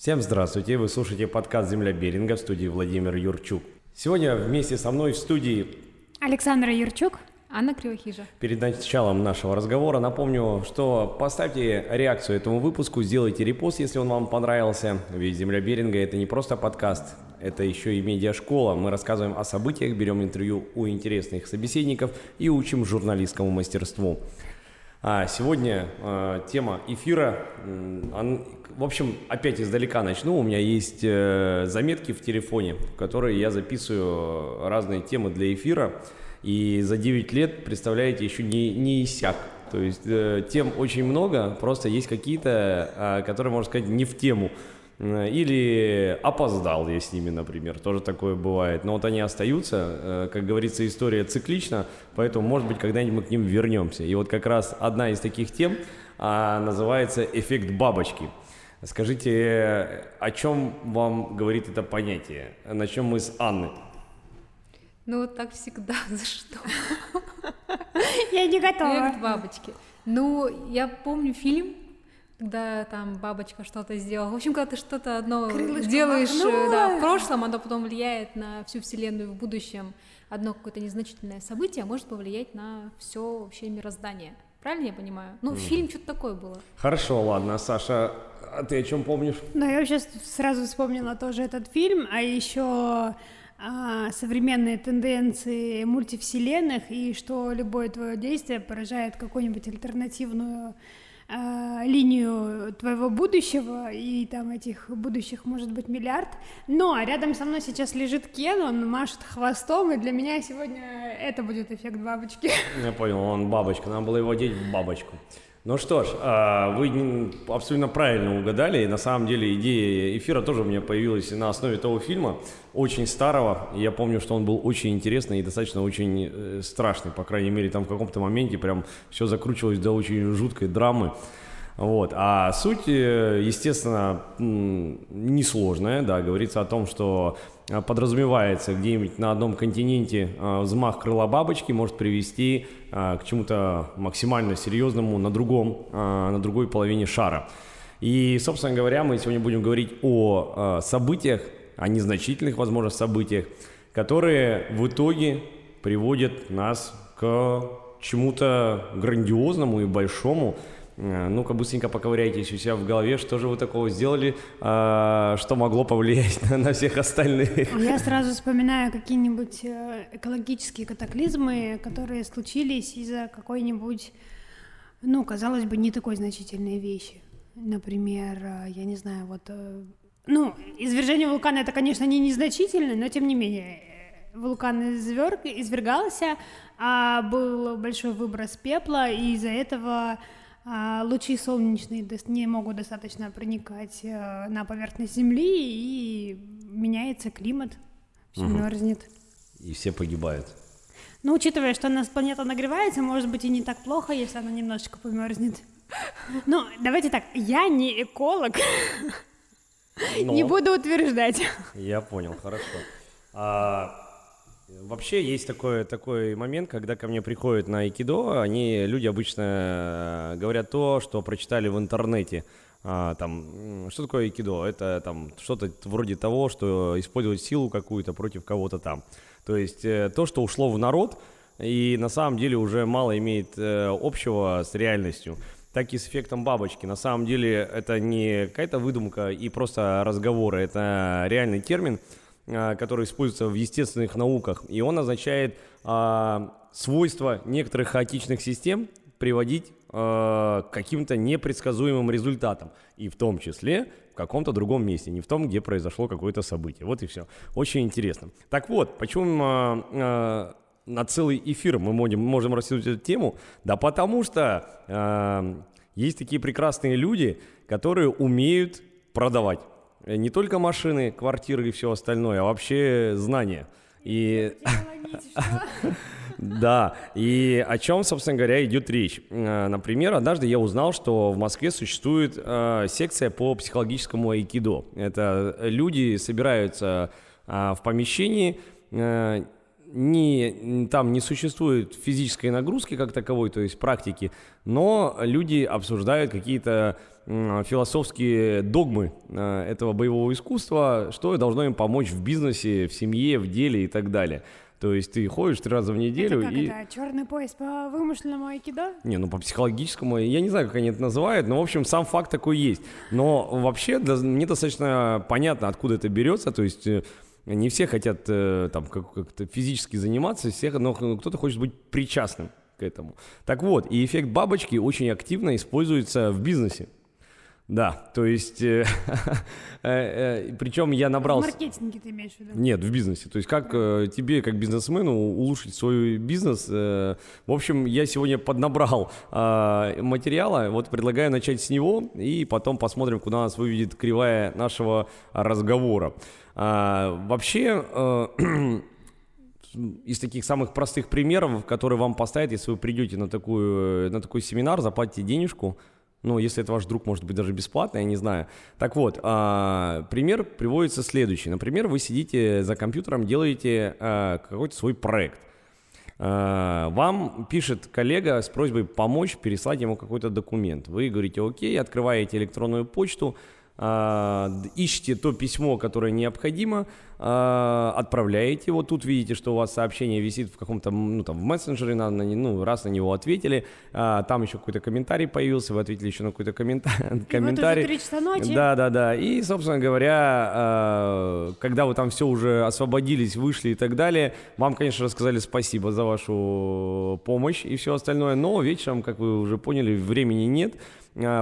Всем здравствуйте, вы слушаете подкаст «Земля Беринга» в студии Владимир Юрчук. Сегодня вместе со мной в студии Александра Юрчук. Анна Кривохижа. Перед началом нашего разговора напомню, что поставьте реакцию этому выпуску, сделайте репост, если он вам понравился. Ведь «Земля Беринга» — это не просто подкаст, это еще и медиашкола. Мы рассказываем о событиях, берем интервью у интересных собеседников и учим журналистскому мастерству. А сегодня э, тема эфира. Он, в общем, опять издалека начну. У меня есть э, заметки в телефоне, в которые я записываю разные темы для эфира. И за 9 лет, представляете, еще не, не иссяк. То есть э, тем очень много, просто есть какие-то, э, которые, можно сказать, не в тему. Э, или опоздал я с ними, например, тоже такое бывает. Но вот они остаются, э, как говорится, история циклична, поэтому, может быть, когда-нибудь мы к ним вернемся. И вот как раз одна из таких тем а, называется «эффект бабочки». Скажите, о чем вам говорит это понятие? Начнем мы с Анны. Ну вот так всегда, за что? Я не готова. Эффект бабочки. Ну, я помню фильм, когда там бабочка что-то сделала. В общем, когда ты что-то одно Крылышко делаешь махнула. да, в прошлом, оно потом влияет на всю Вселенную в будущем. Одно какое-то незначительное событие может повлиять на все вообще мироздание. Правильно я понимаю? Ну, фильм что-то такое было. Хорошо, ладно. Саша, а ты о чем помнишь? Ну, я вообще сразу вспомнила тоже этот фильм, а еще а, современные тенденции мультивселенных и что любое твое действие поражает какую-нибудь альтернативную а, линию твоего будущего, и там этих будущих может быть миллиард. Но рядом со мной сейчас лежит Кен, он машет хвостом, и для меня сегодня это будет эффект бабочки. Я понял, он бабочка, надо было его одеть в бабочку. Ну что ж, а, вы абсолютно правильно угадали. На самом деле идея эфира тоже у меня появилась на основе того фильма, очень старого. Я помню, что он был очень интересный и достаточно очень э, страшный. По крайней мере, там в каком-то моменте прям все закручивалось до очень жуткой драмы. Вот. А суть, э, естественно, несложная, да, говорится о том, что э, подразумевается где-нибудь на одном континенте э, взмах крыла бабочки может привести к чему-то максимально серьезному на другом, на другой половине шара. И, собственно говоря, мы сегодня будем говорить о событиях, о незначительных, возможно, событиях, которые в итоге приводят нас к чему-то грандиозному и большому. Э, Ну-ка, быстренько поковыряйтесь у себя в голове, что же вы такого сделали, а, что могло повлиять на, на всех остальных. Я сразу вспоминаю какие-нибудь э, экологические катаклизмы, которые случились из-за какой-нибудь, ну, казалось бы, не такой значительной вещи. Например, э, я не знаю, вот, ну, извержение вулкана это, конечно, не незначительно, но тем не менее, вулкан изверг, извергался, а был большой выброс пепла, и из-за этого а, лучи солнечные не могут достаточно проникать э, на поверхность Земли, и меняется климат, все мерзнет. И все погибают. Но учитывая, что у нас планета нагревается, может быть и не так плохо, если она немножечко померзнет. Ну, давайте так, я не эколог, Но- не буду утверждать. Я понял, хорошо. А, вообще есть такой, такой момент, когда ко мне приходят на айкидо, они, люди обычно э, говорят то, что прочитали в интернете. А, там, что такое айкидо? Это там что-то вроде того, что использовать силу какую-то против кого-то там. То есть э, то, что ушло в народ, и на самом деле уже мало имеет э, общего с реальностью так и с эффектом бабочки. На самом деле это не какая-то выдумка и просто разговоры, это реальный термин, который используется в естественных науках, и он означает а, свойства некоторых хаотичных систем приводить а, к каким-то непредсказуемым результатам, и в том числе в каком-то другом месте, не в том, где произошло какое-то событие. Вот и все. Очень интересно. Так вот, почему а, а, на целый эфир мы можем, можем рассудить эту тему? Да потому что э, есть такие прекрасные люди, которые умеют продавать. Э, Не только машины, квартиры и все остальное, а вообще знания. И да, и о чем, собственно говоря, идет речь. Э, Например, однажды я узнал, что в Москве существует э, секция по психологическому айкидо. Это люди собираются в помещении, не, там не существует физической нагрузки как таковой, то есть практики, но люди обсуждают какие-то философские догмы э, этого боевого искусства, что должно им помочь в бизнесе, в семье, в деле и так далее. То есть ты ходишь три раза в неделю это как и... это? Черный пояс по вымышленному айкидо? Не, ну по психологическому, я не знаю, как они это называют, но, в общем, сам факт такой есть. Но вообще да, мне достаточно понятно, откуда это берется, то есть э, не все хотят э, там как-то физически заниматься, всех, но кто-то хочет быть причастным к этому. Так вот, и эффект бабочки очень активно используется в бизнесе. Да, то есть, э, э, э, причем я набрал... В маркетинге ты имеешь в виду? Нет, в бизнесе. То есть как э, тебе, как бизнесмену, улучшить свой бизнес? Э, в общем, я сегодня поднабрал э, материала, вот предлагаю начать с него, и потом посмотрим, куда нас выведет кривая нашего разговора. А, вообще... Э, из таких самых простых примеров, которые вам поставят, если вы придете на, такую, на такой семинар, заплатите денежку, ну, если это ваш друг, может быть, даже бесплатно, я не знаю. Так вот, а, пример приводится следующий. Например, вы сидите за компьютером, делаете а, какой-то свой проект. А, вам пишет коллега с просьбой помочь переслать ему какой-то документ. Вы говорите «Окей», открываете электронную почту, а, ищите то письмо, которое необходимо, а, отправляете его. Тут видите, что у вас сообщение висит в каком-то, ну, там, в мессенджере, на, на, ну, раз на него ответили, а, там еще какой-то комментарий появился, вы ответили еще на какой-то комментарий. комментарий. Вот часа ночи. Да, да, да. И, собственно говоря, когда вы там все уже освободились, вышли и так далее, вам, конечно, рассказали спасибо за вашу помощь и все остальное, но вечером, как вы уже поняли, времени нет,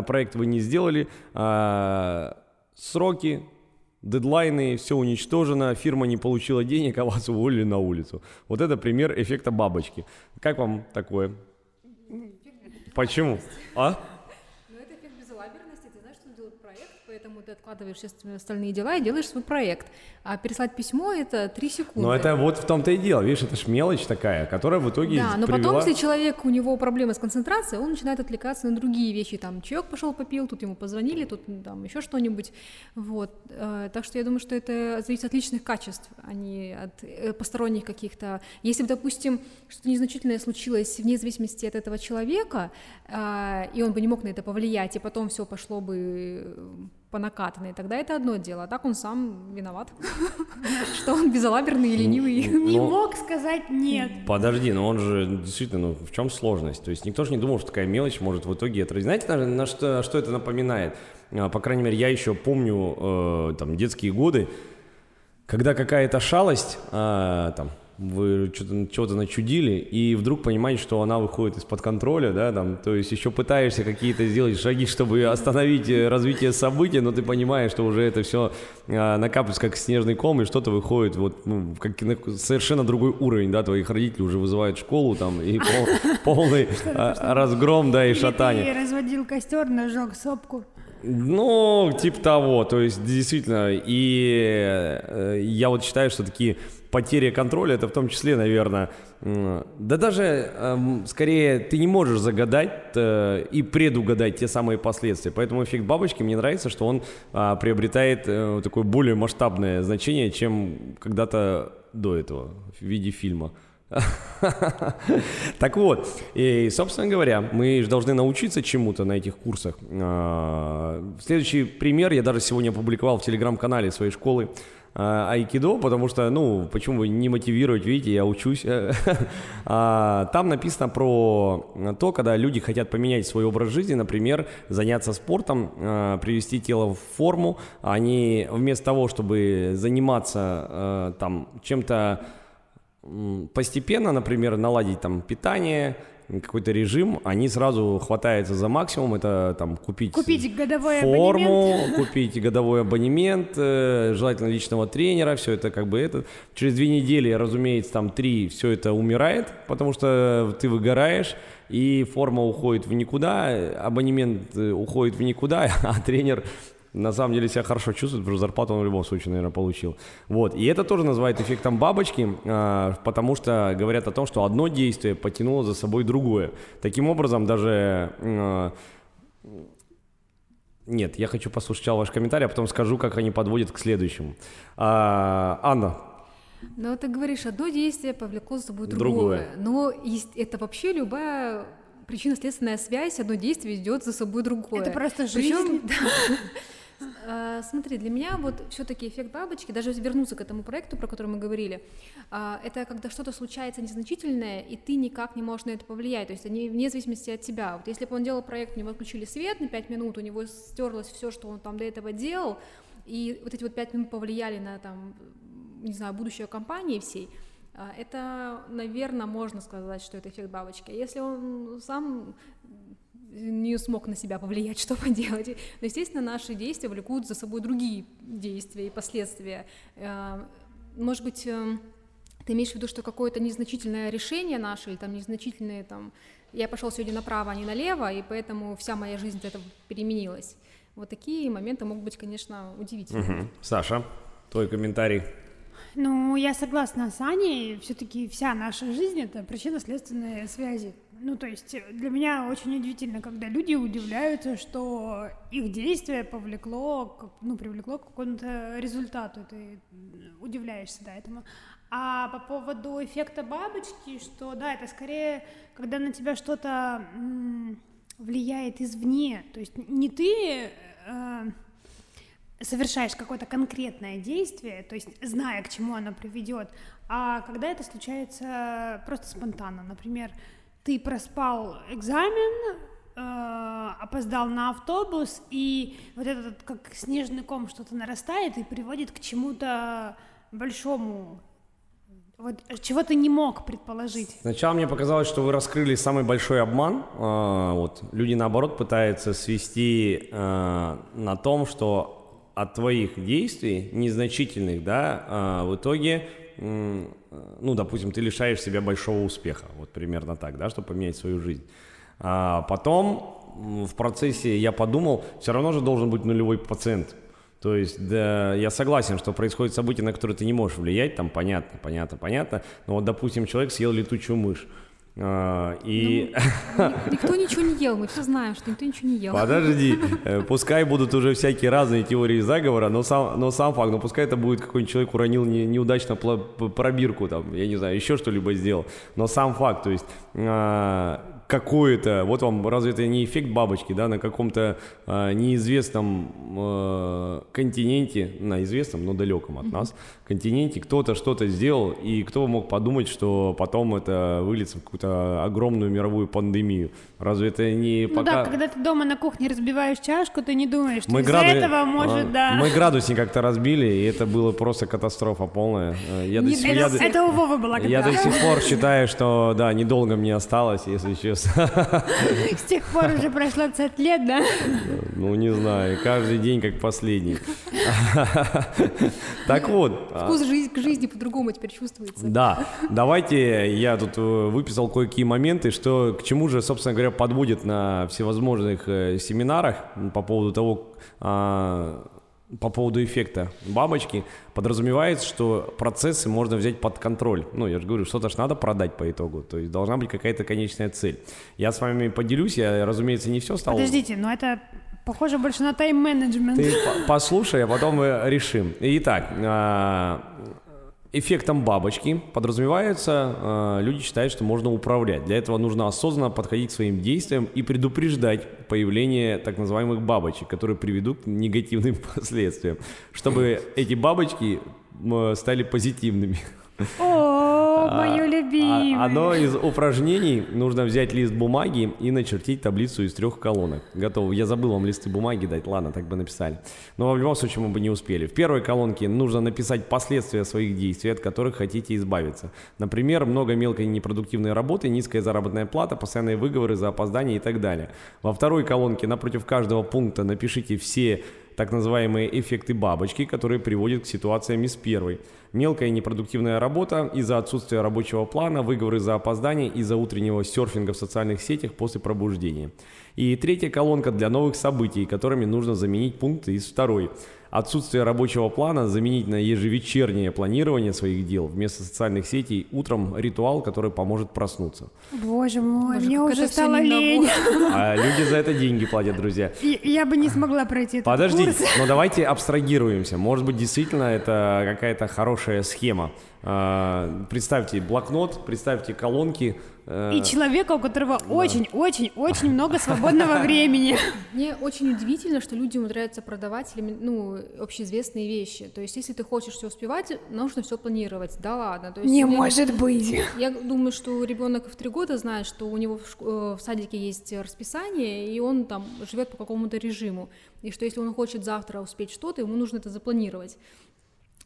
проект вы не сделали, а, сроки, дедлайны, все уничтожено, фирма не получила денег, а вас уволили на улицу. Вот это пример эффекта бабочки. Как вам такое? Почему? А? Поэтому ты откладываешь все остальные дела и делаешь свой проект. А переслать письмо — это три секунды. Но это вот в том-то и дело, видишь, это ж мелочь такая, которая в итоге Да, но привела... потом, если человек, у него проблемы с концентрацией, он начинает отвлекаться на другие вещи, там, чаек пошел попил, тут ему позвонили, тут там еще что-нибудь, вот. Э, так что я думаю, что это зависит от личных качеств, а не от э, посторонних каких-то. Если бы, допустим, что-то незначительное случилось вне зависимости от этого человека, э, и он бы не мог на это повлиять, и потом все пошло бы по накатанной, тогда это одно дело, а так он сам виноват, что он безалаберный и ленивый. Ну, не мог сказать нет. Подожди, но он же действительно, ну в чем сложность? То есть никто же не думал, что такая мелочь может в итоге отразить. Знаете, на, что, что это напоминает? А, по крайней мере, я еще помню э, там детские годы, когда какая-то шалость, э, там, вы чего-то начудили, и вдруг понимаете, что она выходит из-под контроля, да, там, то есть еще пытаешься какие-то сделать шаги, чтобы остановить э, развитие событий, но ты понимаешь, что уже это все а, накапливается как снежный ком, и что-то выходит вот, ну, как на совершенно другой уровень, да, твоих родителей уже вызывают школу там, и полный а, разгром, да, и шатание. Ты разводил костер, нажег сопку. Ну, типа того, то есть действительно, и э, я вот считаю, что такие потеря контроля, это в том числе, наверное, да даже э, скорее ты не можешь загадать э, и предугадать те самые последствия. Поэтому эффект бабочки мне нравится, что он э, приобретает э, такое более масштабное значение, чем когда-то до этого в виде фильма. Так вот, и, собственно говоря, мы же должны научиться чему-то на этих курсах. А, следующий пример я даже сегодня опубликовал в телеграм-канале своей школы а, айкидо, потому что, ну, почему не мотивировать, видите, я учусь. А, там написано про то, когда люди хотят поменять свой образ жизни, например, заняться спортом, а, привести тело в форму, они вместо того, чтобы заниматься там чем-то постепенно, например, наладить там питание, какой-то режим, они сразу хватаются за максимум, это там купить, купить годовой форму, абонемент. купить годовой абонемент, э, желательно личного тренера, все это как бы это. Через две недели, разумеется, там три, все это умирает, потому что ты выгораешь, и форма уходит в никуда, абонемент э, уходит в никуда, а тренер на самом деле себя хорошо чувствует, потому что зарплату он в любом случае, наверное, получил. Вот. И это тоже называют эффектом бабочки, а, потому что говорят о том, что одно действие потянуло за собой другое. Таким образом, даже... А, нет, я хочу послушать ваш комментарий, а потом скажу, как они подводят к следующему. А, Анна, Но ты говоришь, одно действие повлекло за собой другое. Другое. Но есть, это вообще любая причинно-следственная связь, одно действие идет за собой другое. Это просто Причем, жизнь. да. А, Смотри, для меня вот все-таки эффект бабочки, даже вернуться к этому проекту, про который мы говорили, а, это когда что-то случается незначительное, и ты никак не можешь на это повлиять, то есть они вне зависимости от тебя. Вот если бы он делал проект, у него отключили свет на 5 минут, у него стерлось все, что он там до этого делал, и вот эти вот 5 минут повлияли на там, не знаю, будущее компании всей, а, это, наверное, можно сказать, что это эффект бабочки. Если он сам не смог на себя повлиять, что поделать. Но, естественно, наши действия влекут за собой другие действия и последствия. Э, Может быть, э, ты имеешь в виду, что какое-то незначительное решение наше, или там незначительное, там, я пошел сегодня направо, а не налево, и поэтому вся моя жизнь от этого переменилась. Вот такие моменты могут быть, конечно, удивительными. Мгм. Саша, твой комментарий. Ну, я согласна с Аней, все-таки вся наша жизнь это причинно-следственные связи. Ну, то есть э, для меня очень удивительно, когда люди удивляются, что их действие повлекло, ну, привлекло к какому-то результату. Ты удивляешься, да, этому. А по поводу эффекта бабочки, что, да, это скорее, когда на тебя что-то влияет извне. То есть не ты э, совершаешь какое-то конкретное действие, то есть зная, к чему оно приведет, а когда это случается просто спонтанно, например, ты проспал экзамен, э, опоздал на автобус, и вот этот как снежный ком что-то нарастает и приводит к чему-то большому, вот чего ты не мог предположить. Сначала мне показалось, что вы раскрыли самый большой обман. А, вот. Люди, наоборот, пытаются свести а, на том, что от твоих действий, незначительных, да, а, в итоге, ну, допустим, ты лишаешь себя большого успеха. Вот примерно так, да, чтобы поменять свою жизнь. А потом в процессе я подумал, все равно же должен быть нулевой пациент. То есть, да, я согласен, что происходит событие, на которое ты не можешь влиять, там понятно, понятно, понятно. Но вот, допустим, человек съел летучую мышь. А, и Ни- Никто ничего не ел, мы все знаем, что никто ничего не ел. подожди, э, пускай будут уже всякие разные теории заговора, но сам, но сам факт, но пускай это будет какой-нибудь человек уронил не- неудачно пробирку, там, я не знаю, еще что-либо сделал, но сам факт, то есть а, какое-то, вот вам, разве это не эффект бабочки, да, на каком-то а, неизвестном э, континенте, на известном, но далеком от нас, континенте кто-то что-то сделал, и кто мог подумать, что потом это выльется в какую-то огромную мировую пандемию. Разве это не Ну пока... да, когда ты дома на кухне разбиваешь чашку, ты не думаешь, что Мы из-за граду- этого может, а, да. Мы градусник как-то разбили, и это было просто катастрофа полная. Э, Я, до Не- сих, это, я до- это у Вовы была я когда. до сих пор считаю, что да, недолго мне осталось, если честно. С тех пор уже прошло 50 лет, да? Ну, не знаю, каждый день как последний. Так вот, а, Вкус жизни, к жизни по-другому теперь чувствуется. Да, давайте я тут э, выписал кое-какие моменты, что к чему же, собственно говоря, подводит на всевозможных э, семинарах по поводу того, а, по поводу эффекта бабочки. Подразумевается, что процессы можно взять под контроль. Ну, я же говорю, что-то ж надо продать по итогу, то есть должна быть какая-то конечная цель. Я с вами поделюсь, я, разумеется, не все стал... Подождите, но это похоже больше на тайм-менеджмент. Ты по- послушай, а потом мы решим. Итак, а, эффектом бабочки подразумевается, а, люди считают, что можно управлять. Для этого нужно осознанно подходить к своим действиям и предупреждать появление так называемых бабочек, которые приведут к негативным последствиям, чтобы эти бабочки м, стали позитивными. О, мое А- любимое. Одно из упражнений нужно взять лист бумаги и начертить таблицу из трех колонок. Готово. Я забыл вам листы бумаги дать. Ладно, так бы написали. Но в любом случае мы бы не успели. В первой колонке нужно написать последствия своих действий, от которых хотите избавиться. Например, много мелкой непродуктивной работы, низкая заработная плата, постоянные выговоры за опоздание и так далее. Во второй колонке напротив каждого пункта напишите все так называемые эффекты бабочки, которые приводят к ситуациям из первой. Мелкая непродуктивная работа из-за отсутствия рабочего плана, выговоры за опоздание из-за утреннего серфинга в социальных сетях после пробуждения. И третья колонка для новых событий, которыми нужно заменить пункты из второй. Отсутствие рабочего плана заменить на ежевечернее планирование своих дел вместо социальных сетей утром ритуал, который поможет проснуться. Боже мой, Боже, мне уже стало лень. А люди за это деньги платят, друзья. Я- Я бы не смогла пройти этот Подождите, курс. но давайте абстрагируемся. Может быть, действительно это какая-то хорошая схема. А, Представьте блокнот, представьте колонки. э, И человека, у которого очень-очень-очень много свободного времени. Мне очень удивительно, что люди умудряются продавать ну, общеизвестные вещи. То есть, если ты хочешь все успевать, нужно все планировать. Да ладно. То есть, Не меня- может быть. Я думаю, что ребенок в три года знает, что у него в, шк- э, в садике есть расписание, и он там живет по какому-то режиму. И что если он хочет завтра успеть что-то, ему нужно это запланировать.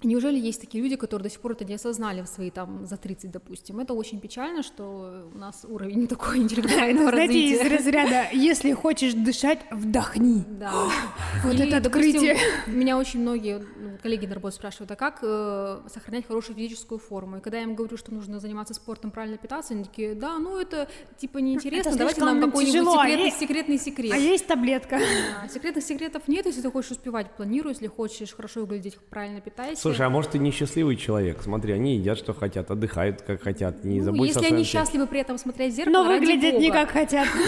Неужели есть такие люди, которые до сих пор это не осознали в свои там за 30, допустим? Это очень печально, что у нас уровень такой интеллектуального Знаете, из развития. разряда «если хочешь дышать, вдохни». Да. Вот Или, это допустим, открытие. Меня очень многие ну, коллеги на работе спрашивают, а как э, сохранять хорошую физическую форму? И когда я им говорю, что нужно заниматься спортом, правильно питаться, они такие, да, ну это типа неинтересно, Это давайте нам какой-нибудь а секретный, есть- секретный секрет. А есть таблетка. А, секретных секретов нет, если ты хочешь успевать, планируй, если хочешь хорошо выглядеть, правильно питайся. Слушай, а может ты несчастливый человек? Смотри, они едят, что хотят, отдыхают, как хотят, не ну, заботятся если они счастливы при этом смотреть в зеркало, Но выглядят не как хотят.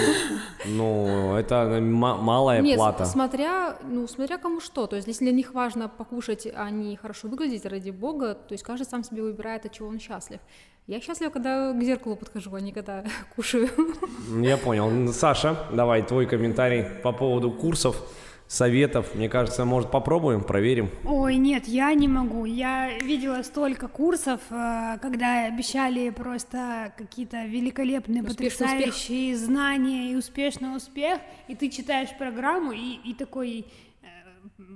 Ну, это м- малая Нет, плата. смотря, ну, смотря кому что. То есть, если для них важно покушать, а не хорошо выглядеть, ради бога, то есть каждый сам себе выбирает, от чего он счастлив. Я счастлива, когда к зеркалу подхожу, а не когда кушаю. Я понял. Саша, давай твой комментарий по поводу курсов, советов. Мне кажется, может попробуем, проверим. Ой, нет, я не могу. Я видела столько курсов, э, когда обещали просто какие-то великолепные, Успешный успех. потрясающие знания и успешный успех, и ты читаешь программу и, и такой э,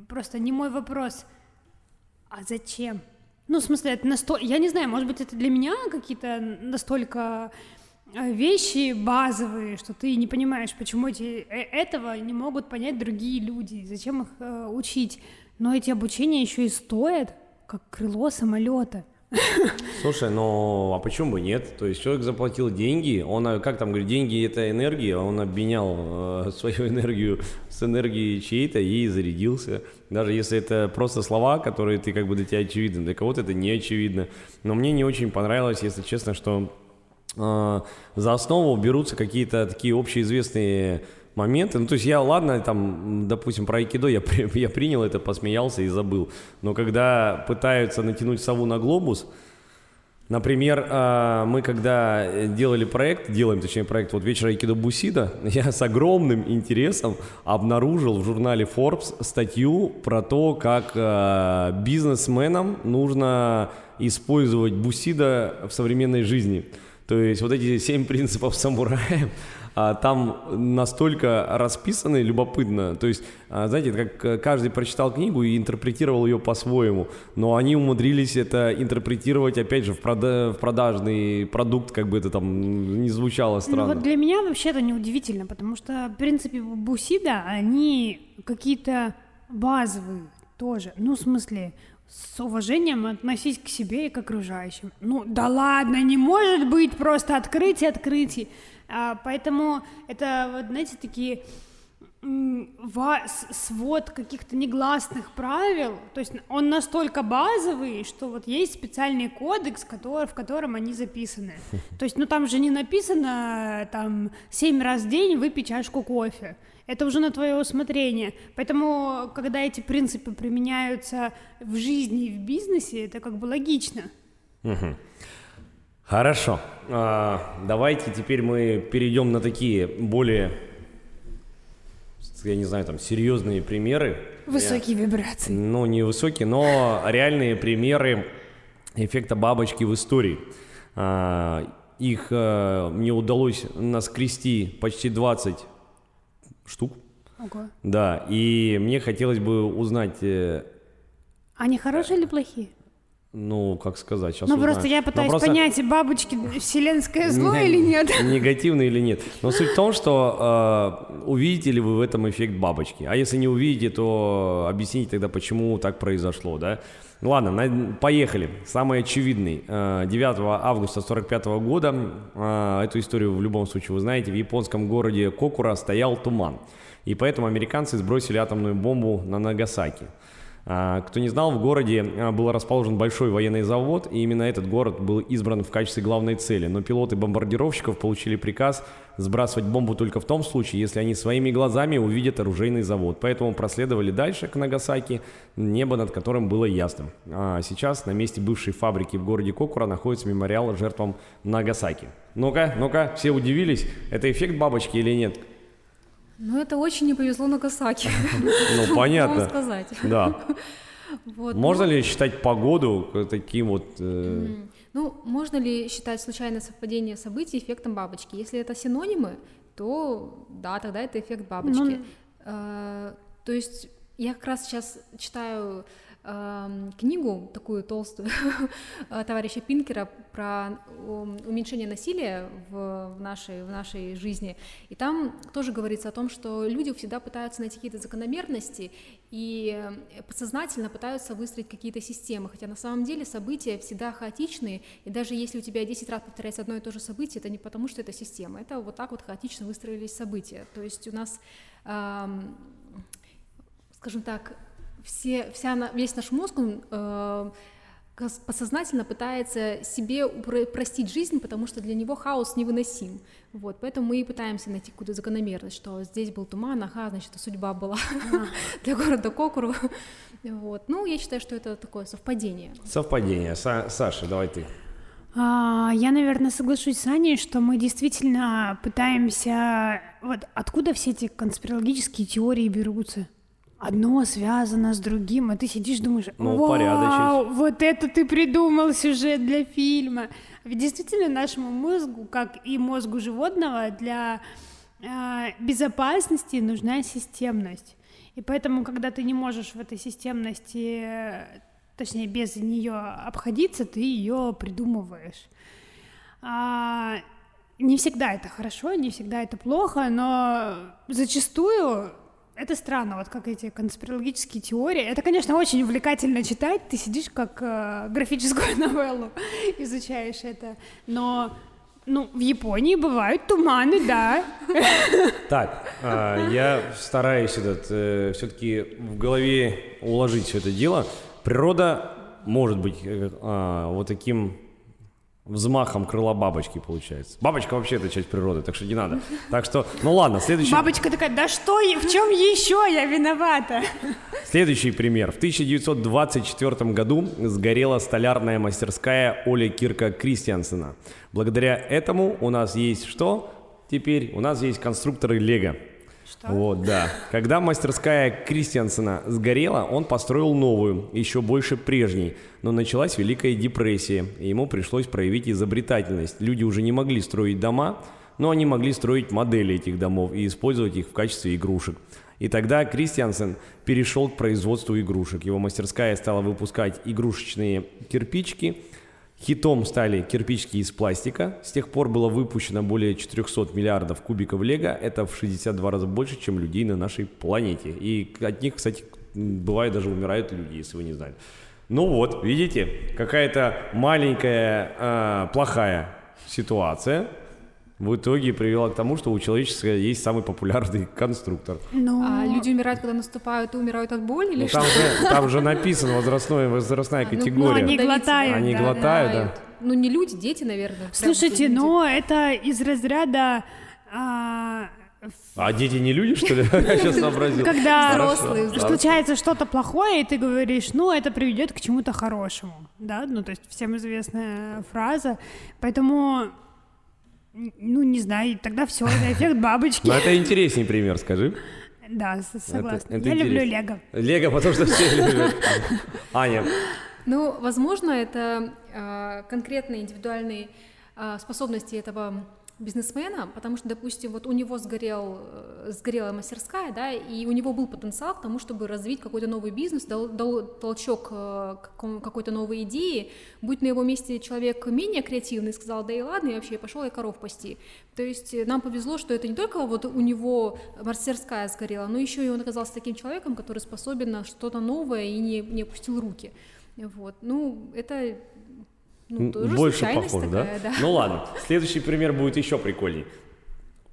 просто не мой вопрос. А зачем? Ну, в смысле, это настолько... Я не знаю, может быть, это для меня какие-то настолько вещи базовые, что ты не понимаешь, почему эти, э, этого не могут понять другие люди, зачем их э, учить. Но эти обучения еще и стоят, как крыло самолета. Слушай, ну а почему бы нет? То есть человек заплатил деньги, он, э, как там говорит, деньги это энергия, он обменял э, свою энергию с энергией чьей-то и зарядился. Даже если это просто слова, которые ты как бы для тебя очевидны, для кого-то это не очевидно. Но мне не очень понравилось, если честно, что э, за основу берутся какие-то такие общеизвестные моменты. Ну, то есть я, ладно, там, допустим, про айкидо я, я принял это, посмеялся и забыл. Но когда пытаются натянуть сову на глобус, Например, э, мы когда делали проект, делаем, точнее, проект вот вечера Айкидо Бусида, я с огромным интересом обнаружил в журнале Forbes статью про то, как э, бизнесменам нужно использовать Бусида в современной жизни. То есть вот эти семь принципов самурая, а, там настолько расписаны любопытно. То есть, а, знаете, как э, каждый прочитал книгу и интерпретировал ее по-своему, но они умудрились это интерпретировать, опять же, в, прода- в продажный продукт, как бы это там не звучало Ну странно. вот для меня вообще это неудивительно, потому что, в принципе, Бусида, они какие-то базовые тоже. Ну, в смысле, с уважением относись к себе и к окружающим. Ну, да ладно, не может быть просто открытие открытий. А, поэтому это, вот, знаете, такие свод каких-то негласных правил, то есть он настолько базовый, что вот есть специальный кодекс, который, в котором они записаны. То есть, ну там же не написано там семь раз в день выпей чашку кофе. Это уже на твое усмотрение. Поэтому, когда эти принципы применяются в жизни и в бизнесе, это как бы логично. Хорошо. А, давайте теперь мы перейдем на такие более, я не знаю, там, серьезные примеры. Высокие вибрации. Ну, не высокие, но реальные примеры эффекта бабочки в истории. А, Их э, мне удалось наскрести почти 20 штук. Ого. Да, и мне хотелось бы узнать, э, Они хорошие или плохие? ну, как сказать, сейчас Ну просто я пытаюсь понять, бабочки вселенское зло или нет. Негативный или нет. Но суть в том, что э, увидите ли вы в этом эффект бабочки. А если не увидите, то объясните тогда, почему так произошло, да? Ну ладно, на- поехали. Самый очевидный. Э, 9 августа 45 года, э, эту историю в любом случае вы знаете, в японском городе Кокура стоял туман. И поэтому американцы сбросили атомную бомбу на Нагасаки. А, кто не знал, в городе а, был расположен большой военный завод, и именно этот город был избран в качестве главной цели. Но пилоты бомбардировщиков получили приказ сбрасывать бомбу только в том случае, если они своими глазами увидят оружейный завод. Поэтому проследовали дальше к Нагасаки, небо над которым было ясным. А сейчас на месте бывшей фабрики в городе Кокура находится мемориал жертвам Нагасаки. Ну-ка, ну-ка, все удивились, это эффект бабочки или нет? Ну, это очень не повезло Нагасаки. Ну, понятно. Сказать. Да. Вот. Можно ли считать погоду таким вот... э, Ну, можно ли считать случайное совпадение событий эффектом бабочки? Если это синонимы, то да, тогда это эффект бабочки. Э, То есть я как раз сейчас читаю книгу такую толстую товарища Пинкера про ум, уменьшение насилия в, нашей, в нашей жизни. И там тоже говорится о том, что люди всегда пытаются найти какие-то закономерности и э, подсознательно пытаются выстроить какие-то системы, хотя на самом деле события всегда хаотичные, и даже если у тебя 10 раз повторяется одно и то же событие, это не потому, что это система, это вот так вот хаотично выстроились события. То есть у нас, скажем так, все, вся, весь наш мозг, он э, подсознательно пытается себе простить жизнь, потому что для него хаос невыносим. Вот, поэтому мы и пытаемся найти какую-то закономерность, что здесь был туман, ага, значит, судьба была для города Кокуру. Вот. Ну, я считаю, что это такое совпадение. Совпадение. Са- Саша, давай ты. А, Я, наверное, соглашусь с Аней, что мы действительно пытаемся... Вот откуда все эти конспирологические теории берутся? Одно связано с другим, а ты сидишь думаешь, Ну, «Вау, упорядочить». вот это ты придумал сюжет для фильма. Ведь действительно нашему мозгу, как и мозгу животного, для э, безопасности нужна системность. И поэтому, когда ты не можешь в этой системности, э, точнее, без нее обходиться, ты ее придумываешь. А, не всегда это хорошо, не всегда это плохо, но зачастую это странно, вот как эти конспирологические теории. Это, конечно, очень увлекательно читать. Ты сидишь как э, графическую новеллу, изучаешь это. Но ну, в Японии бывают туманы, да. Так, а, я стараюсь этот все-таки в голове уложить все это дело. Природа может быть э, а, вот таким взмахом крыла бабочки получается. Бабочка вообще это часть природы, так что не надо. Так что, ну ладно, следующий, Бабочка такая, да что, в чем еще я виновата? следующий пример. В 1924 году сгорела столярная мастерская Оли Кирка Кристиансена. Благодаря этому у нас есть что? Теперь у нас есть конструкторы Лего. Что? Вот, да. Когда мастерская Кристиансена сгорела, он построил новую, еще больше прежней. Но началась Великая депрессия, и ему пришлось проявить изобретательность. Люди уже не могли строить дома, но они могли строить модели этих домов и использовать их в качестве игрушек. И тогда Кристиансен перешел к производству игрушек. Его мастерская стала выпускать игрушечные кирпичики, Хитом стали кирпичики из пластика. С тех пор было выпущено более 400 миллиардов кубиков лего. Это в 62 раза больше, чем людей на нашей планете. И от них, кстати, бывает даже умирают люди, если вы не знали. Ну вот, видите, какая-то маленькая а, плохая ситуация в итоге привела к тому, что у человечества есть самый популярный конструктор. Ну, А люди умирают, когда наступают и умирают от боли или Ну, что? там, же, там же написано возрастной, возрастная А, ну, ну, категория. они глотают. Они да, глотают, да. да. Ну, не люди, дети, наверное. Слушайте, но это из разряда... а, А дети не люди, что ли? Я сейчас сообразил. когда Взрослые, случается что-то плохое, и ты говоришь, ну, это приведет к чему-то хорошему, да, ну, то есть всем известная фраза, поэтому, ну, не знаю, тогда все, это эффект бабочки. Ну, это интересней пример, скажи. Да, согласна. это Я люблю. Лего. Лего, потому что все любят. Аня, Ну, возможно, это а, конкретные индивидуальные а, способности этого бизнесмена, потому что, допустим, вот у него сгорел, э, сгорела мастерская, да, и у него был потенциал к тому, чтобы развить какой-то новый бизнес, дал, дал толчок э, какой-то новой идеи. Будь на его месте человек менее креативный, сказал, да и ладно, и вообще пошел я коров пасти. То есть э, нам повезло, что это не только вот у него мастерская сгорела, но еще и он оказался таким человеком, который способен на что-то новое и не, не опустил руки. Вот. Ну, это ну, тоже больше похож, да? такая, да. Ну ладно, следующий пример будет еще прикольней.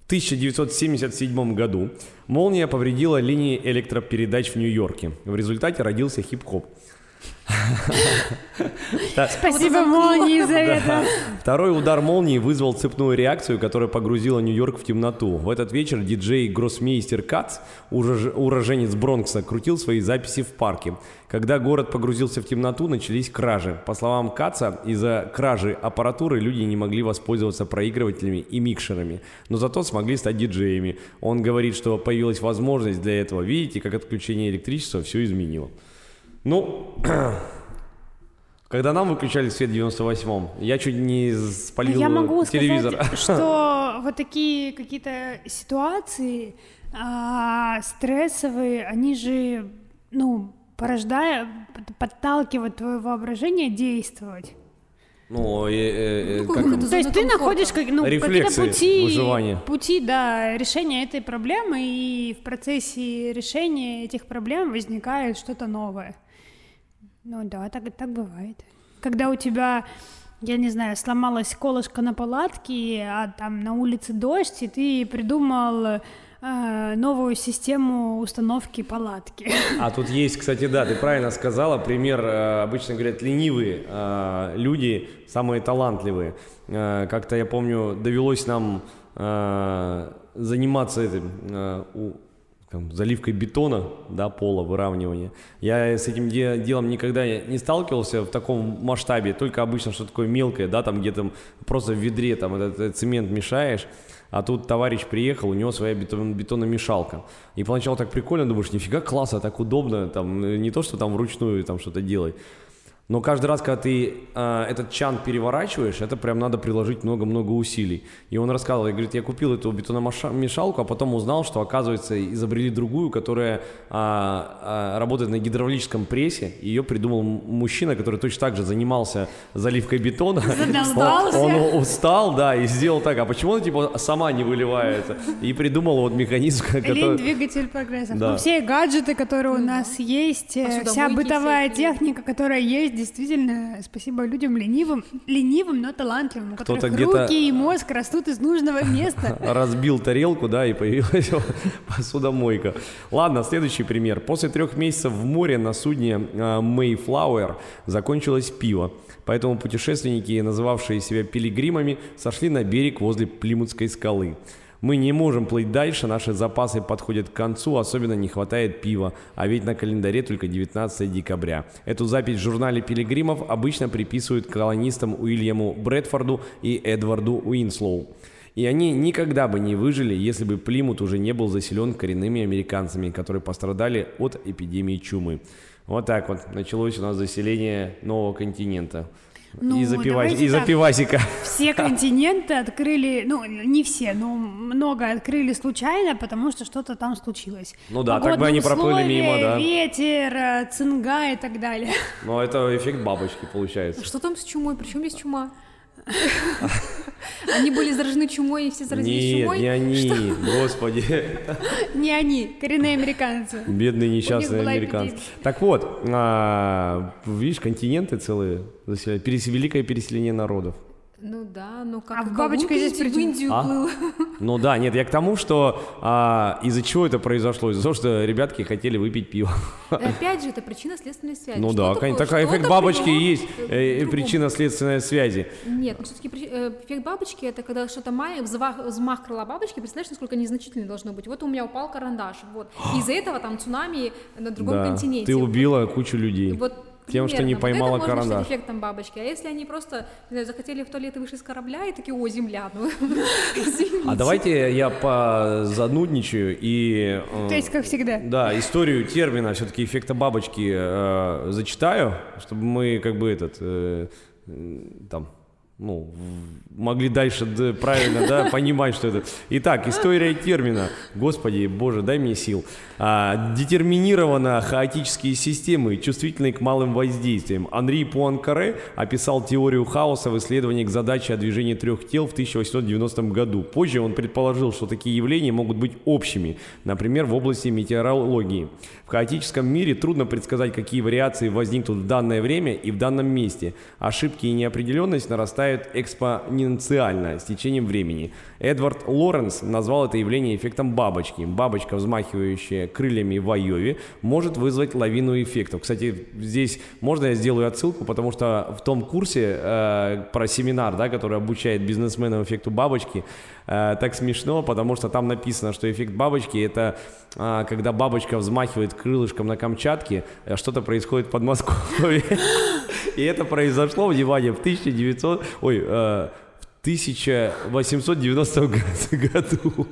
В 1977 году молния повредила линии электропередач в Нью-Йорке. В результате родился хип-хоп. Спасибо молнии за это. Второй удар молнии вызвал цепную реакцию, которая погрузила Нью-Йорк в темноту. В этот вечер диджей Гроссмейстер Кац, урож- уроженец Бронкса, крутил свои записи в парке. Когда город погрузился в темноту, начались кражи. По словам Каца, из-за кражи аппаратуры люди не могли воспользоваться проигрывателями и микшерами, но зато смогли стать диджеями. Он говорит, что появилась возможность для этого. Видите, как отключение электричества все изменило. Ну, когда нам выключали свет в 98-м, я чуть не спалил Я могу телевизор. сказать, что вот такие какие-то ситуации а, стрессовые, они же, ну, порождают, подталкивают твое воображение действовать. Ну, э, э, Ну, как- какой-то То есть ты находишь как, ну, какие-то пути, выживания. пути, да, решения этой проблемы, и в процессе решения этих проблем возникает что-то новое. Ну да, так, так бывает. Когда у тебя, я не знаю, сломалась колышко на палатке, а там на улице дождь, и ты придумал э, новую систему установки палатки. А тут есть, кстати, да, ты правильно сказала, пример, э, обычно говорят, ленивые э, люди, самые талантливые. Э, Как-то, я помню, довелось нам э, заниматься этим, э, у- заливкой бетона, да, пола, выравнивания. Я с этим де- делом никогда не сталкивался в таком масштабе, только обычно что такое мелкое, да, там где там просто в ведре там этот, этот цемент мешаешь, а тут товарищ приехал, у него своя бетон, бетономешалка. И поначалу так прикольно, думаешь, нифига классно, так удобно, там, не то, что там вручную там что-то делать. Но каждый раз, когда ты э, этот чан переворачиваешь, это прям надо приложить много-много усилий. И он рассказывал, я говорит, я купил эту бетономешалку, а потом узнал, что, оказывается, изобрели другую, которая а, а, работает на гидравлическом прессе. Ее придумал мужчина, который точно так же занимался заливкой бетона. Он, он устал, да, и сделал так. А почему она типа сама не выливается? И придумал вот механизм, Лень который... двигатель прогресса. Да. Ну, все гаджеты, которые у нас есть, э, вся бытовая техника, которая есть, действительно, спасибо людям ленивым, ленивым, но талантливым, у которых руки и мозг растут из нужного места. разбил тарелку, да, и появилась посудомойка. Ладно, следующий пример. После трех месяцев в море на судне а, Mayflower закончилось пиво. Поэтому путешественники, называвшие себя пилигримами, сошли на берег возле Плимутской скалы. Мы не можем плыть дальше, наши запасы подходят к концу, особенно не хватает пива, а ведь на календаре только 19 декабря. Эту запись в журнале пилигримов обычно приписывают колонистам Уильяму Брэдфорду и Эдварду Уинслоу. И они никогда бы не выжили, если бы Плимут уже не был заселен коренными американцами, которые пострадали от эпидемии чумы. Вот так вот началось у нас заселение нового континента. Ну, из-за пива- из-за так. пивасика. Все континенты открыли, ну, не все, но много открыли случайно, потому что что-то там случилось. Ну да, так бы Погодные они проплыли мимо, условия, да. ветер, э, цинга и так далее. Но это эффект бабочки получается. Что там с чумой? Причем здесь чума? Они были заражены чумой, и все заразились Нет, чумой? не они, господи. Не они, коренные американцы. Бедные несчастные американцы. Так вот, а, видишь, континенты целые. Перес- великое переселение народов. Ну да, ну как А в бабочка здесь в? Индию А? плыл. Ну да, нет, я к тому, что а, из-за чего это произошло? Из-за того, что ребятки хотели выпить пиво. И опять же, это причинно-следственная связь. Ну да, Что-то конечно. было- Такая эффект бабочки и есть э, другому. причинно-следственная связи. Нет, ну все-таки эффект бабочки это когда что-то мая, взмах, взмах крыла бабочки, представляешь, насколько незначительно должно быть. Вот у меня упал карандаш, вот. Из-за этого там цунами на другом Да, континенте. ты убила кучу людей. Вот Тем, что не Вот поймала это можно карандаш. считать эффектом бабочки. А если они просто не знаю, захотели в туалет и вышли с корабля и такие, о, земля, ну. А давайте я позанудничаю и... э, То есть, как всегда. Да, историю термина все-таки эффекта бабочки э, зачитаю, чтобы мы как бы этот э, там ну, могли дальше д- правильно да, понимать, что это. Итак, история термина. Господи, боже, дай мне сил. А, детерминировано хаотические системы, чувствительные к малым воздействиям. Анри Пуанкаре описал теорию хаоса в исследовании к задаче о движении трех тел в 1890 году. Позже он предположил, что такие явления могут быть общими, например, в области метеорологии. В хаотическом мире трудно предсказать, какие вариации возникнут в данное время и в данном месте. Ошибки и неопределенность нарастают экспоненциально с течением времени. Эдвард Лоренс назвал это явление эффектом бабочки. Бабочка, взмахивающая крыльями в Айове, может вызвать лавину эффектов. Кстати, здесь можно я сделаю отсылку, потому что в том курсе э, про семинар, да, который обучает бизнесменам эффекту бабочки, э, так смешно, потому что там написано, что эффект бабочки это э, когда бабочка взмахивает крылышком на Камчатке, э, что-то происходит в Подмосковье. И это произошло, внимание, в 1900... Ой, э, 1890 году.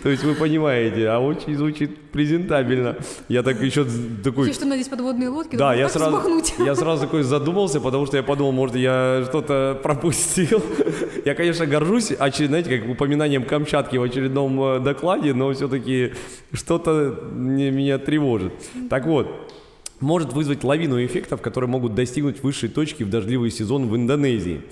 То есть вы понимаете, а очень звучит презентабельно. Я так еще такой... Что надеть подводные лодки? Да, я сразу, я сразу такой задумался, потому что я подумал, может, я что-то пропустил. Я, конечно, горжусь, знаете, как упоминанием Камчатки в очередном э, докладе, но все-таки что-то меня тревожит. Так вот, может вызвать лавину эффектов, которые могут достигнуть высшей точки в дождливый сезон в Индонезии.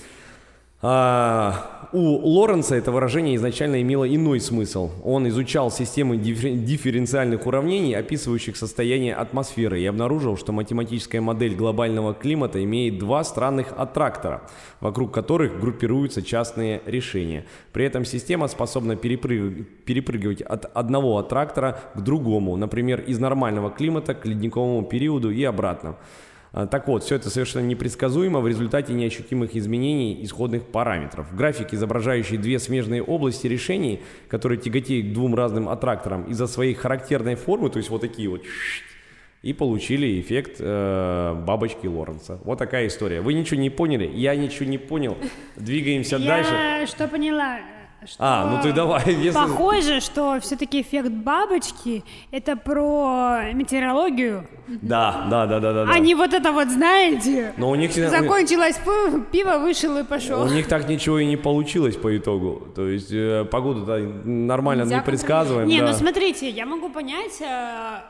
А, у Лоренца это выражение изначально имело иной смысл. Он изучал системы дифференциальных уравнений, описывающих состояние атмосферы, и обнаружил, что математическая модель глобального климата имеет два странных аттрактора, вокруг которых группируются частные решения. При этом система способна перепрыг... перепрыгивать от одного аттрактора к другому, например, из нормального климата к ледниковому периоду и обратно. А, так вот, все это совершенно непредсказуемо в результате неощутимых изменений исходных параметров. График, изображающий две смежные области решений, которые тяготеют к двум разным аттракторам из-за своей характерной формы, то есть вот такие вот, и получили эффект э, бабочки Лоренца. Вот такая история. Вы ничего не поняли? Я ничего не понял. Двигаемся дальше. Я что поняла? Что а, ну ты давай. Если... Похоже, что все-таки эффект бабочки это про метеорологию. Да, да, да, да, да. А не вот это вот, знаете? Но у них закончилось пиво, вышел и пошел. У них так ничего и не получилось по итогу. То есть э, погоду нормально не предсказываем. Не, да. ну смотрите, я могу понять э,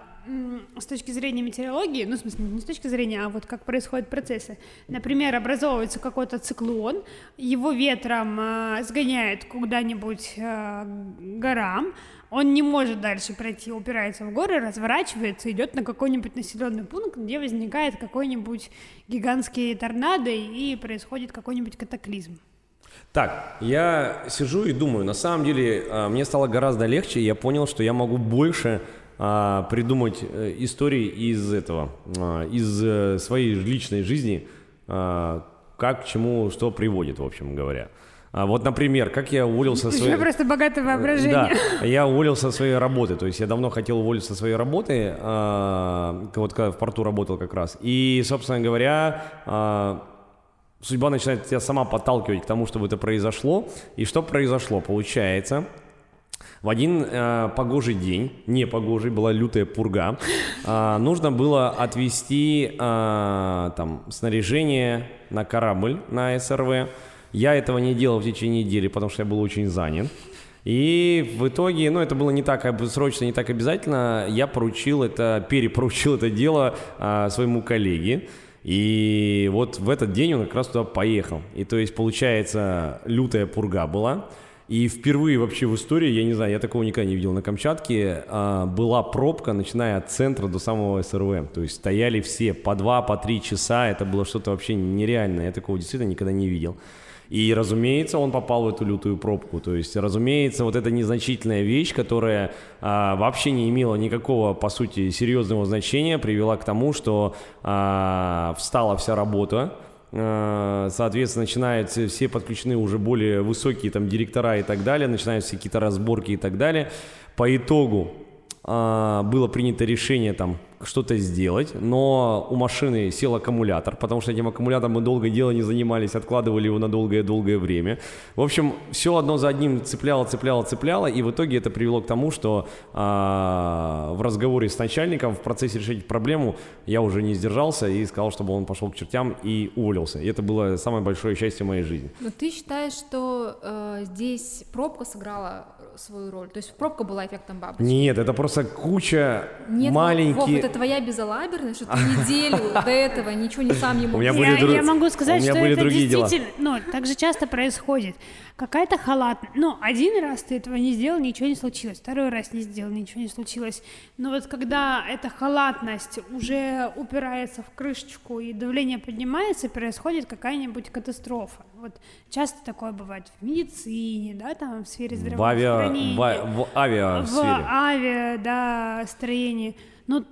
с точки зрения метеорологии, ну, в смысле, не с точки зрения, а вот как происходят процессы. Например, образовывается какой-то циклон, его ветром э, сгоняет куда-нибудь э, горам, он не может дальше пройти, упирается в горы, разворачивается, идет на какой-нибудь населенный пункт, где возникает какой-нибудь гигантский торнадо и происходит какой-нибудь катаклизм. Так, я сижу и думаю, на самом деле э, мне стало гораздо легче, я понял, что я могу больше а, придумать э, истории из этого, а, из э, своей личной жизни, а, как к чему, что приводит, в общем говоря. А вот, например, как я уволился со своей... просто богатое воображение. Да, я уволился со своей работы. То есть я давно хотел уволиться со своей работы, а, вот когда в порту работал как раз. И, собственно говоря, а, судьба начинает тебя сама подталкивать к тому, чтобы это произошло. И что произошло? Получается, в один э, погожий день, не погожий, была лютая пурга, э, нужно было отвезти э, там, снаряжение на корабль, на СРВ. Я этого не делал в течение недели, потому что я был очень занят. И в итоге, ну, это было не так срочно, не так обязательно. Я поручил это, перепоручил это дело а, своему коллеге. И вот в этот день он как раз туда поехал. И то есть, получается, лютая пурга была. И впервые вообще в истории, я не знаю, я такого никогда не видел на Камчатке, а, была пробка, начиная от центра до самого СРВ. То есть стояли все по два, по три часа, это было что-то вообще нереальное, я такого действительно никогда не видел. И, разумеется, он попал в эту лютую пробку. То есть, разумеется, вот эта незначительная вещь, которая а, вообще не имела никакого, по сути, серьезного значения, привела к тому, что а, встала вся работа, соответственно, начинаются все подключены уже более высокие там директора и так далее, начинаются какие-то разборки и так далее. По итогу а, было принято решение там что-то сделать, но у машины сел аккумулятор, потому что этим аккумулятором мы долго дело не занимались, откладывали его на долгое-долгое время. В общем, все одно за одним цепляло, цепляло, цепляло, и в итоге это привело к тому, что а, в разговоре с начальником в процессе решения проблему я уже не сдержался и сказал, чтобы он пошел к чертям и уволился. И это было самое большое счастье в моей жизни. Но ты считаешь, что э, здесь пробка сыграла свою роль. То есть пробка была эффектом бабочки. Нет, это просто куча Нет, маленьких... Вов, твоя безалаберность, что ты неделю до этого ничего не сам не мог. У меня Я, были дру- я могу у сказать, меня что были это другие дела. действительно, ну, так же часто происходит. Какая-то халатность. Ну, один раз ты этого не сделал, ничего не случилось. Второй раз не сделал, ничего не случилось. Но вот когда эта халатность уже упирается в крышечку и давление поднимается, происходит какая-нибудь катастрофа. Вот часто такое бывает в медицине, да, там в сфере В, авиа... здравоохранения. в, в авиасфере. В авиа, да, строении. Ну,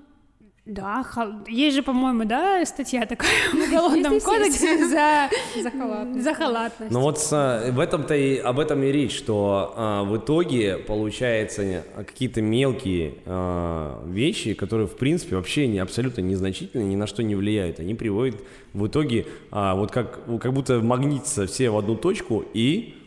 да, хал- есть же, по-моему, да, статья такая в Уголовном кодексе за, За халатность. за халатность. Ну вот с- в этом-то и об этом и речь, что а, в итоге получается не- какие-то мелкие а, вещи, которые в принципе вообще не, абсолютно незначительны, ни на что не влияют. Они приводят в итоге а, вот как, как будто магнитятся все в одну точку и а,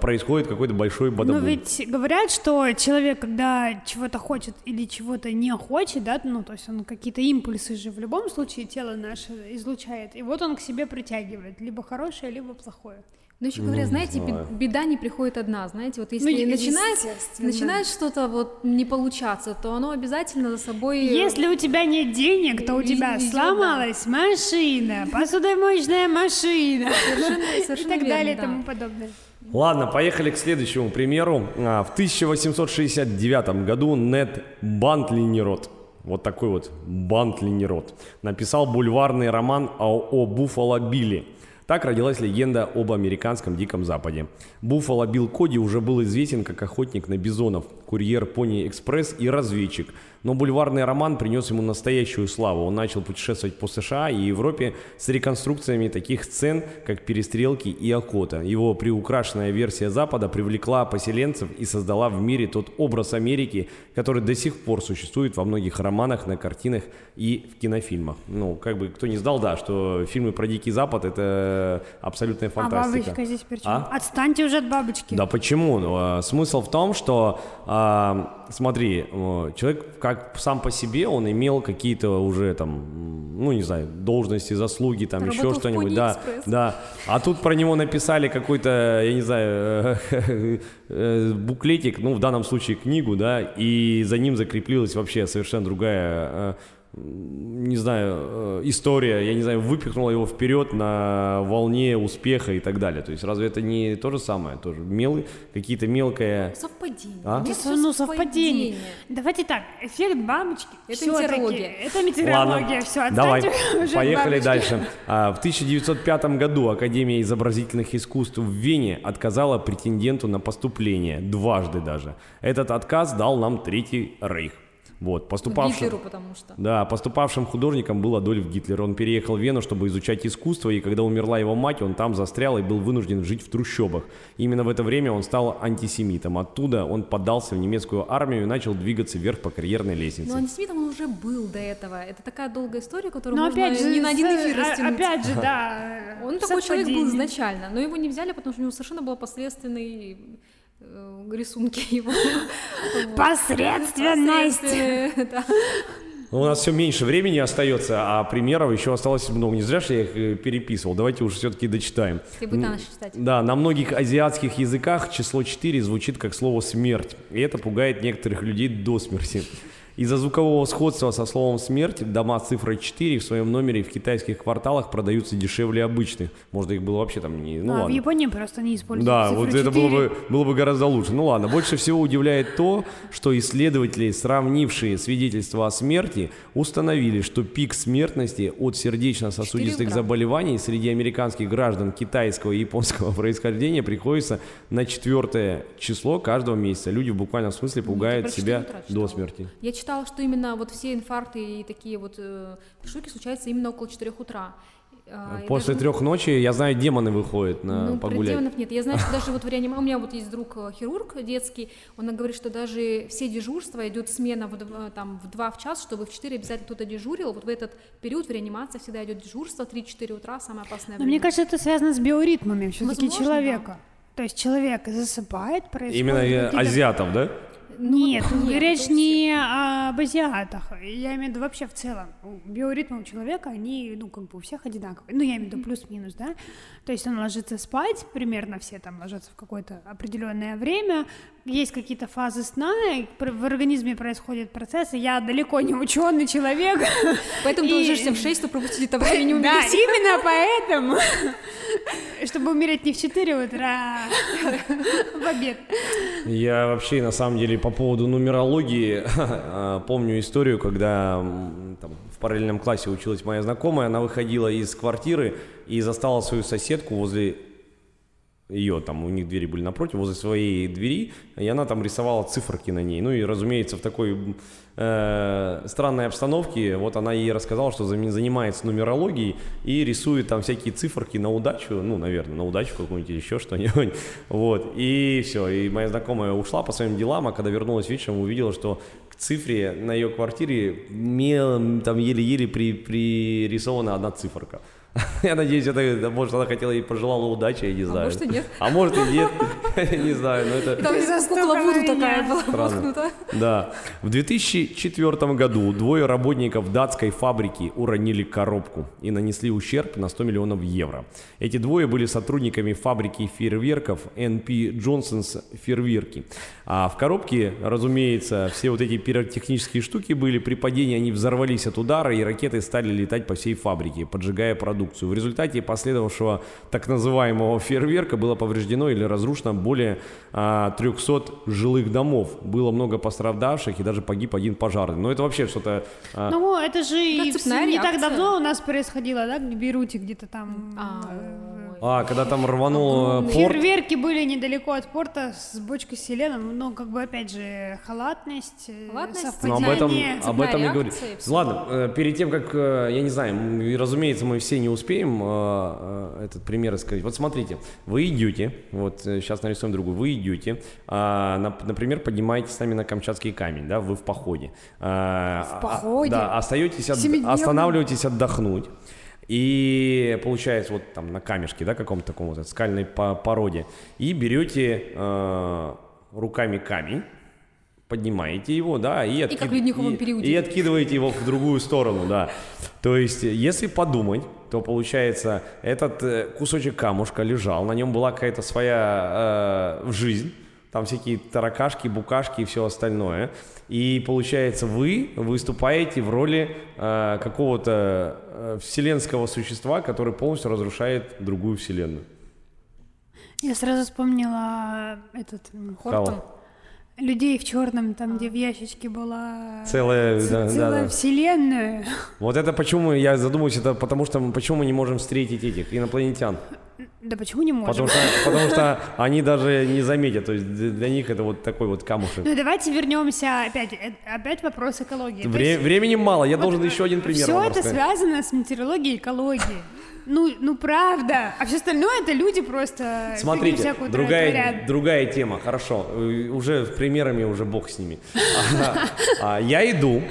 происходит какой-то большой Но бадабум. ведь говорят, что человек, когда чего-то хочет или чего-то не хочет, да, ну, то есть он какие-то импульсы же в любом случае тело наше излучает, и вот он к себе притягивает либо хорошее, либо плохое. Ну, еще говорят, знаете, бе- знаю. беда не приходит одна, знаете, вот если Ну, естественно. начинает что-то вот не получаться, то оно обязательно за собой... Если у тебя нет денег, то у тебя везет, сломалась машина, посудомоечная машина Совершенно- и совершенно так верно, далее и да. тому подобное. Ладно, поехали к следующему примеру. А, В 1869 году Нед Бантлинерот, вот такой вот Бантлинерот, написал бульварный роман о, о Буффало Билли. Так родилась легенда об американском Диком Западе. Буффало Билл Коди уже был известен как охотник на бизонов, курьер Пони Экспресс и разведчик. Но бульварный роман принес ему настоящую славу. Он начал путешествовать по США и Европе с реконструкциями таких сцен, как перестрелки и охота. Его приукрашенная версия Запада привлекла поселенцев и создала в мире тот образ Америки, который до сих пор существует во многих романах, на картинах и в кинофильмах. Ну, как бы кто не знал, да, что фильмы про Дикий Запад это абсолютная А фантастика. бабочка здесь при чем? А? Отстаньте уже от бабочки. Да почему? Ну, а, смысл в том, что, а, смотри, э, человек как сам по себе, он имел какие-то уже там, ну не знаю, должности, заслуги, там Работал еще что-нибудь, да, да. А тут про него написали какой-то, я не знаю, э, э, буклетик, ну в данном случае книгу, да, и за ним закрепилась вообще совершенно другая не знаю, э, история, я не знаю, выпихнула его вперед на волне успеха и так далее. То есть разве это не то же самое? Тоже мелы, какие-то мелкое... Совпадение. А? Это, ну, совпадение. Давайте так, эффект бабочки. Это метеорология. Это метеорология, все, давай, поехали бабочки. дальше. А, в 1905 году Академия изобразительных искусств в Вене отказала претенденту на поступление, дважды даже. Этот отказ дал нам Третий Рейх. Вот, поступавшим... Гитлеру, потому что. Да, поступавшим художником был Адольф Гитлер. Он переехал в Вену, чтобы изучать искусство, и когда умерла его мать, он там застрял и был вынужден жить в трущобах. Именно в это время он стал антисемитом. Оттуда он поддался в немецкую армию и начал двигаться вверх по карьерной лестнице. Но антисемитом он уже был до этого. Это такая долгая история, которую Но можно опять же, не на один эфир а- растянуть. Опять же, да. Он такой человек был изначально, но его не взяли, потому что у него совершенно было посредственный э, рисунки его. Посредственность. Да. Ну, У нас все меньше времени остается, а примеров еще осталось много. Не зря же я их э, переписывал. Давайте уже все-таки дочитаем. Ты начал читать. Да, на многих азиатских языках число 4 звучит как слово «смерть», и это пугает некоторых людей до смерти. Из-за звукового сходства со словом «смерть» дома с цифрой 4 в своем номере в китайских кварталах продаются дешевле обычных. Может, их было вообще там не... Ну а, в ладно. Японии просто не используют Да, цифру вот это было 4. бы, было бы гораздо лучше. Ну ладно, больше всего удивляет то, что исследователи, сравнившие свидетельства о смерти, установили, что пик смертности от сердечно-сосудистых заболеваний среди американских граждан китайского и японского происхождения приходится на четвертое число каждого месяца. Люди в буквальном смысле пугают про себя до смерти. Я читала, что именно вот все инфаркты и такие вот э, штуки случаются именно около 4 утра. А, После даже- трех ночи, я знаю, демоны выходят на Ну, погулять. демонов нет. Я знаю, что даже вот в реанимации... У меня вот есть друг э, хирург детский, он говорит, что даже все дежурства идет смена в, дв- там, в 2 в час, чтобы в 4 обязательно кто-то дежурил. Вот в этот период в реанимации всегда идет дежурство, 3-4 утра, самое опасное Но время. мне кажется, это связано с биоритмами все-таки человека. То есть человек засыпает, происходит Именно э, азиатов, да? Нет, вот нет, речь это не об азиатах. Я имею в виду вообще в целом. Биоритмы у человека, они, ну, как бы у всех одинаковые. Ну, я имею в виду плюс-минус, да? То есть он ложится спать, примерно все там ложатся в какое-то определенное время, есть какие-то фазы сна, в организме происходят процессы. Я далеко не ученый человек. Поэтому ты И- ложишься в 6, чтобы пропустить это время, не Да, умереть. именно поэтому, чтобы умереть не в 4 утра, а в обед. Я вообще, на самом деле, по поводу нумерологии а, помню историю, когда там, в параллельном классе училась моя знакомая, она выходила из квартиры и застала свою соседку возле ее, там у них двери были напротив, возле своей двери, и она там рисовала циферки на ней. Ну и, разумеется, в такой э, странной обстановке, вот она ей рассказала, что занимается нумерологией и рисует там всякие циферки на удачу, ну, наверное, на удачу какую-нибудь еще что-нибудь. Вот, и все, и моя знакомая ушла по своим делам, а когда вернулась вечером, увидела, что к цифре на ее квартире мелом, там еле-еле при, пририсована одна циферка. Я надеюсь, это, может, она хотела ей пожелала удачи, я не знаю. может, и нет. А может и нет, не знаю, но это... Там кукла Вуду такая была Странно. Да. В 2004 году двое работников датской фабрики уронили коробку и нанесли ущерб на 100 миллионов евро. Эти двое были сотрудниками фабрики фейерверков NP Johnson's фейерверки. А в коробке, разумеется, все вот эти пиротехнические штуки были. При падении они взорвались от удара, и ракеты стали летать по всей фабрике, поджигая продукцию. В результате последовавшего так называемого фейерверка было повреждено или разрушено более а, 300 жилых домов. Было много пострадавших, и даже погиб один пожарный. Но это вообще что-то... а, Ну, это же цепная не так давно у нас происходило, да, в Бейруте где-то там. А, э, а, когда там рванул э, порт, Фейерверки были недалеко от порта с бочкой с селеном, но как бы опять же халатность, э, Халатность, Ну, об этом, совпадение. об этом и говорю. Ладно, э, перед тем, как, э, я не знаю, разумеется, мы все не успеем этот пример рассказать. Вот смотрите, вы идете, вот сейчас нарисуем другую, вы идете, а, нап- например, поднимаетесь с нами на Камчатский камень, да, вы в походе. в походе? Да, остаетесь, от- останавливаетесь отдохнуть. И получается вот там на камешке, да, каком-то таком вот скальной по- породе. И берете э, руками камень, поднимаете его, да, и, откид- как в ледниковом и- периоде. и откидываете его в другую сторону, да. То есть, если подумать, то получается, этот э, кусочек камушка лежал, на нем была какая-то своя э, жизнь, там всякие таракашки, букашки и все остальное. И получается, вы выступаете в роли э, какого-то вселенского существа, который полностью разрушает другую вселенную. Я сразу вспомнила этот Хортон. Кого? людей в черном, там, где в ящичке была Целая, ц- да, да, целая да. вселенная. Вот это почему я задумываюсь, это потому что мы- почему мы не можем встретить этих инопланетян. Да почему не можем? Потому что, потому что они даже не заметят, то есть для них это вот такой вот камушек. Ну давайте вернемся опять, э, опять вопрос экологии. Вре- есть времени мало, я должен еще один пример Все это связано с метеорологией и экологией. Ну, ну правда. А все остальное это люди просто Смотрите, другая, творят. другая тема, хорошо, э, уже примерами уже бог с ними. А, а, Я иду,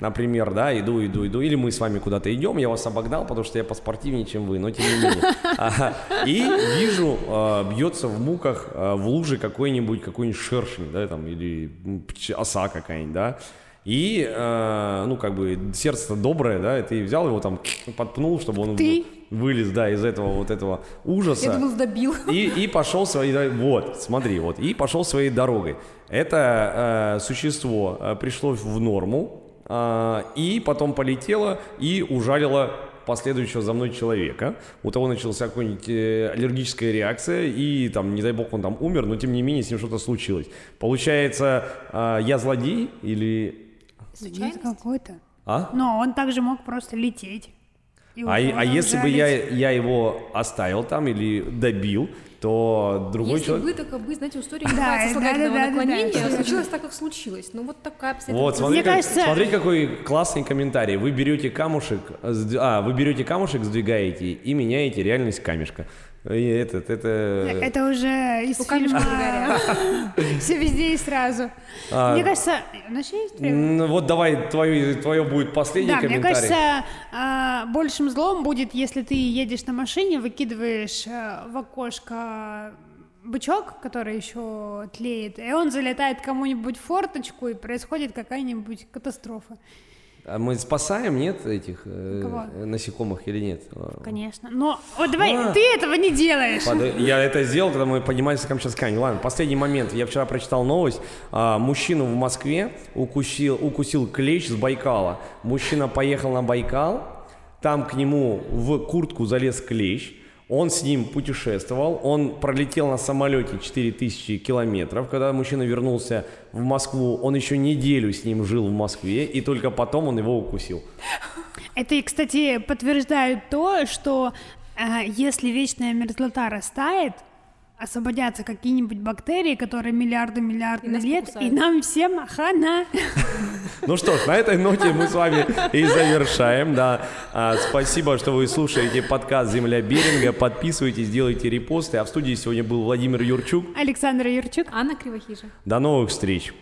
например, да, иду, иду, иду, или мы с вами куда-то идем, я вас обогнал, потому что я поспортивнее, чем вы, но тем не менее. И вижу, а, бьется в муках а, в луже какой-нибудь, какой-нибудь шершень, да, там, или оса какая-нибудь, да, и, э, ну, как бы, сердце доброе, да, и ты взял его там, подпнул, чтобы он Ты? вылез, да, из этого вот этого ужаса. Я думал, добил. И, и пошел своей. Вот, смотри, вот. И пошел своей дорогой. Это э, существо э, пришло в норму, и потом полетело и ужалило последующего за мной человека. У того началась какая-нибудь э, аллергическая реакция, и там, не дай бог, он там умер, но тем не менее с ним что-то случилось. Получается, э, я злодей или... Случайность? какой-то. А? Но он также мог просто лететь. А, а если бы я, я его оставил там или добил, то другой Если человек... бы так бы, знаете, история Да, называется да, слагательного да, да, да, наклонения, да. случилось так, как случилось. Ну вот такая обстоятельства. Вот, смотри, Мне как- кажется- смотри, какой классный комментарий. Вы берете камушек, а, вы берете камушек, сдвигаете и меняете реальность камешка. И этот, это... Это уже из фильма «Все везде и сразу». А, Мне кажется, у нас есть время? Вот давай, твое, твое будет последний Да, мне комментарий. кажется, а, большим злом будет, если ты едешь на машине, выкидываешь а, в окошко бычок, который еще тлеет, и он залетает кому-нибудь в форточку, и происходит какая-нибудь катастрофа. А мы спасаем, нет, этих э, Кого? насекомых или нет? Конечно. Но вот давай, А. ты этого не делаешь. Под- Я это сделал, когда мы поднимались на Камчатскане. Ладно, последний момент. Я вчера прочитал новость. А, мужчину в Москве укусил, укусил клещ с Байкала. Мужчина поехал на Байкал, там к нему в куртку залез клещ. Он с ним путешествовал, он пролетел на самолете 4000 километров. Когда мужчина вернулся в Москву, он еще неделю с ним жил в Москве, и только потом он его укусил. Это, кстати, подтверждает то, что э, если вечная мерзлота растает, освободятся какие-нибудь бактерии, которые миллиарды-миллиарды И нас лет, покусают. и нам всем хана. Ну что ж, на этой ноте мы с вами и завершаем. Да. А, спасибо, что вы слушаете подкаст «Земля Беринга». Подписывайтесь, делайте репосты. А в студии сегодня был Владимир Юрчук. Александр Юрчук. Анна Кривохижа. До новых встреч!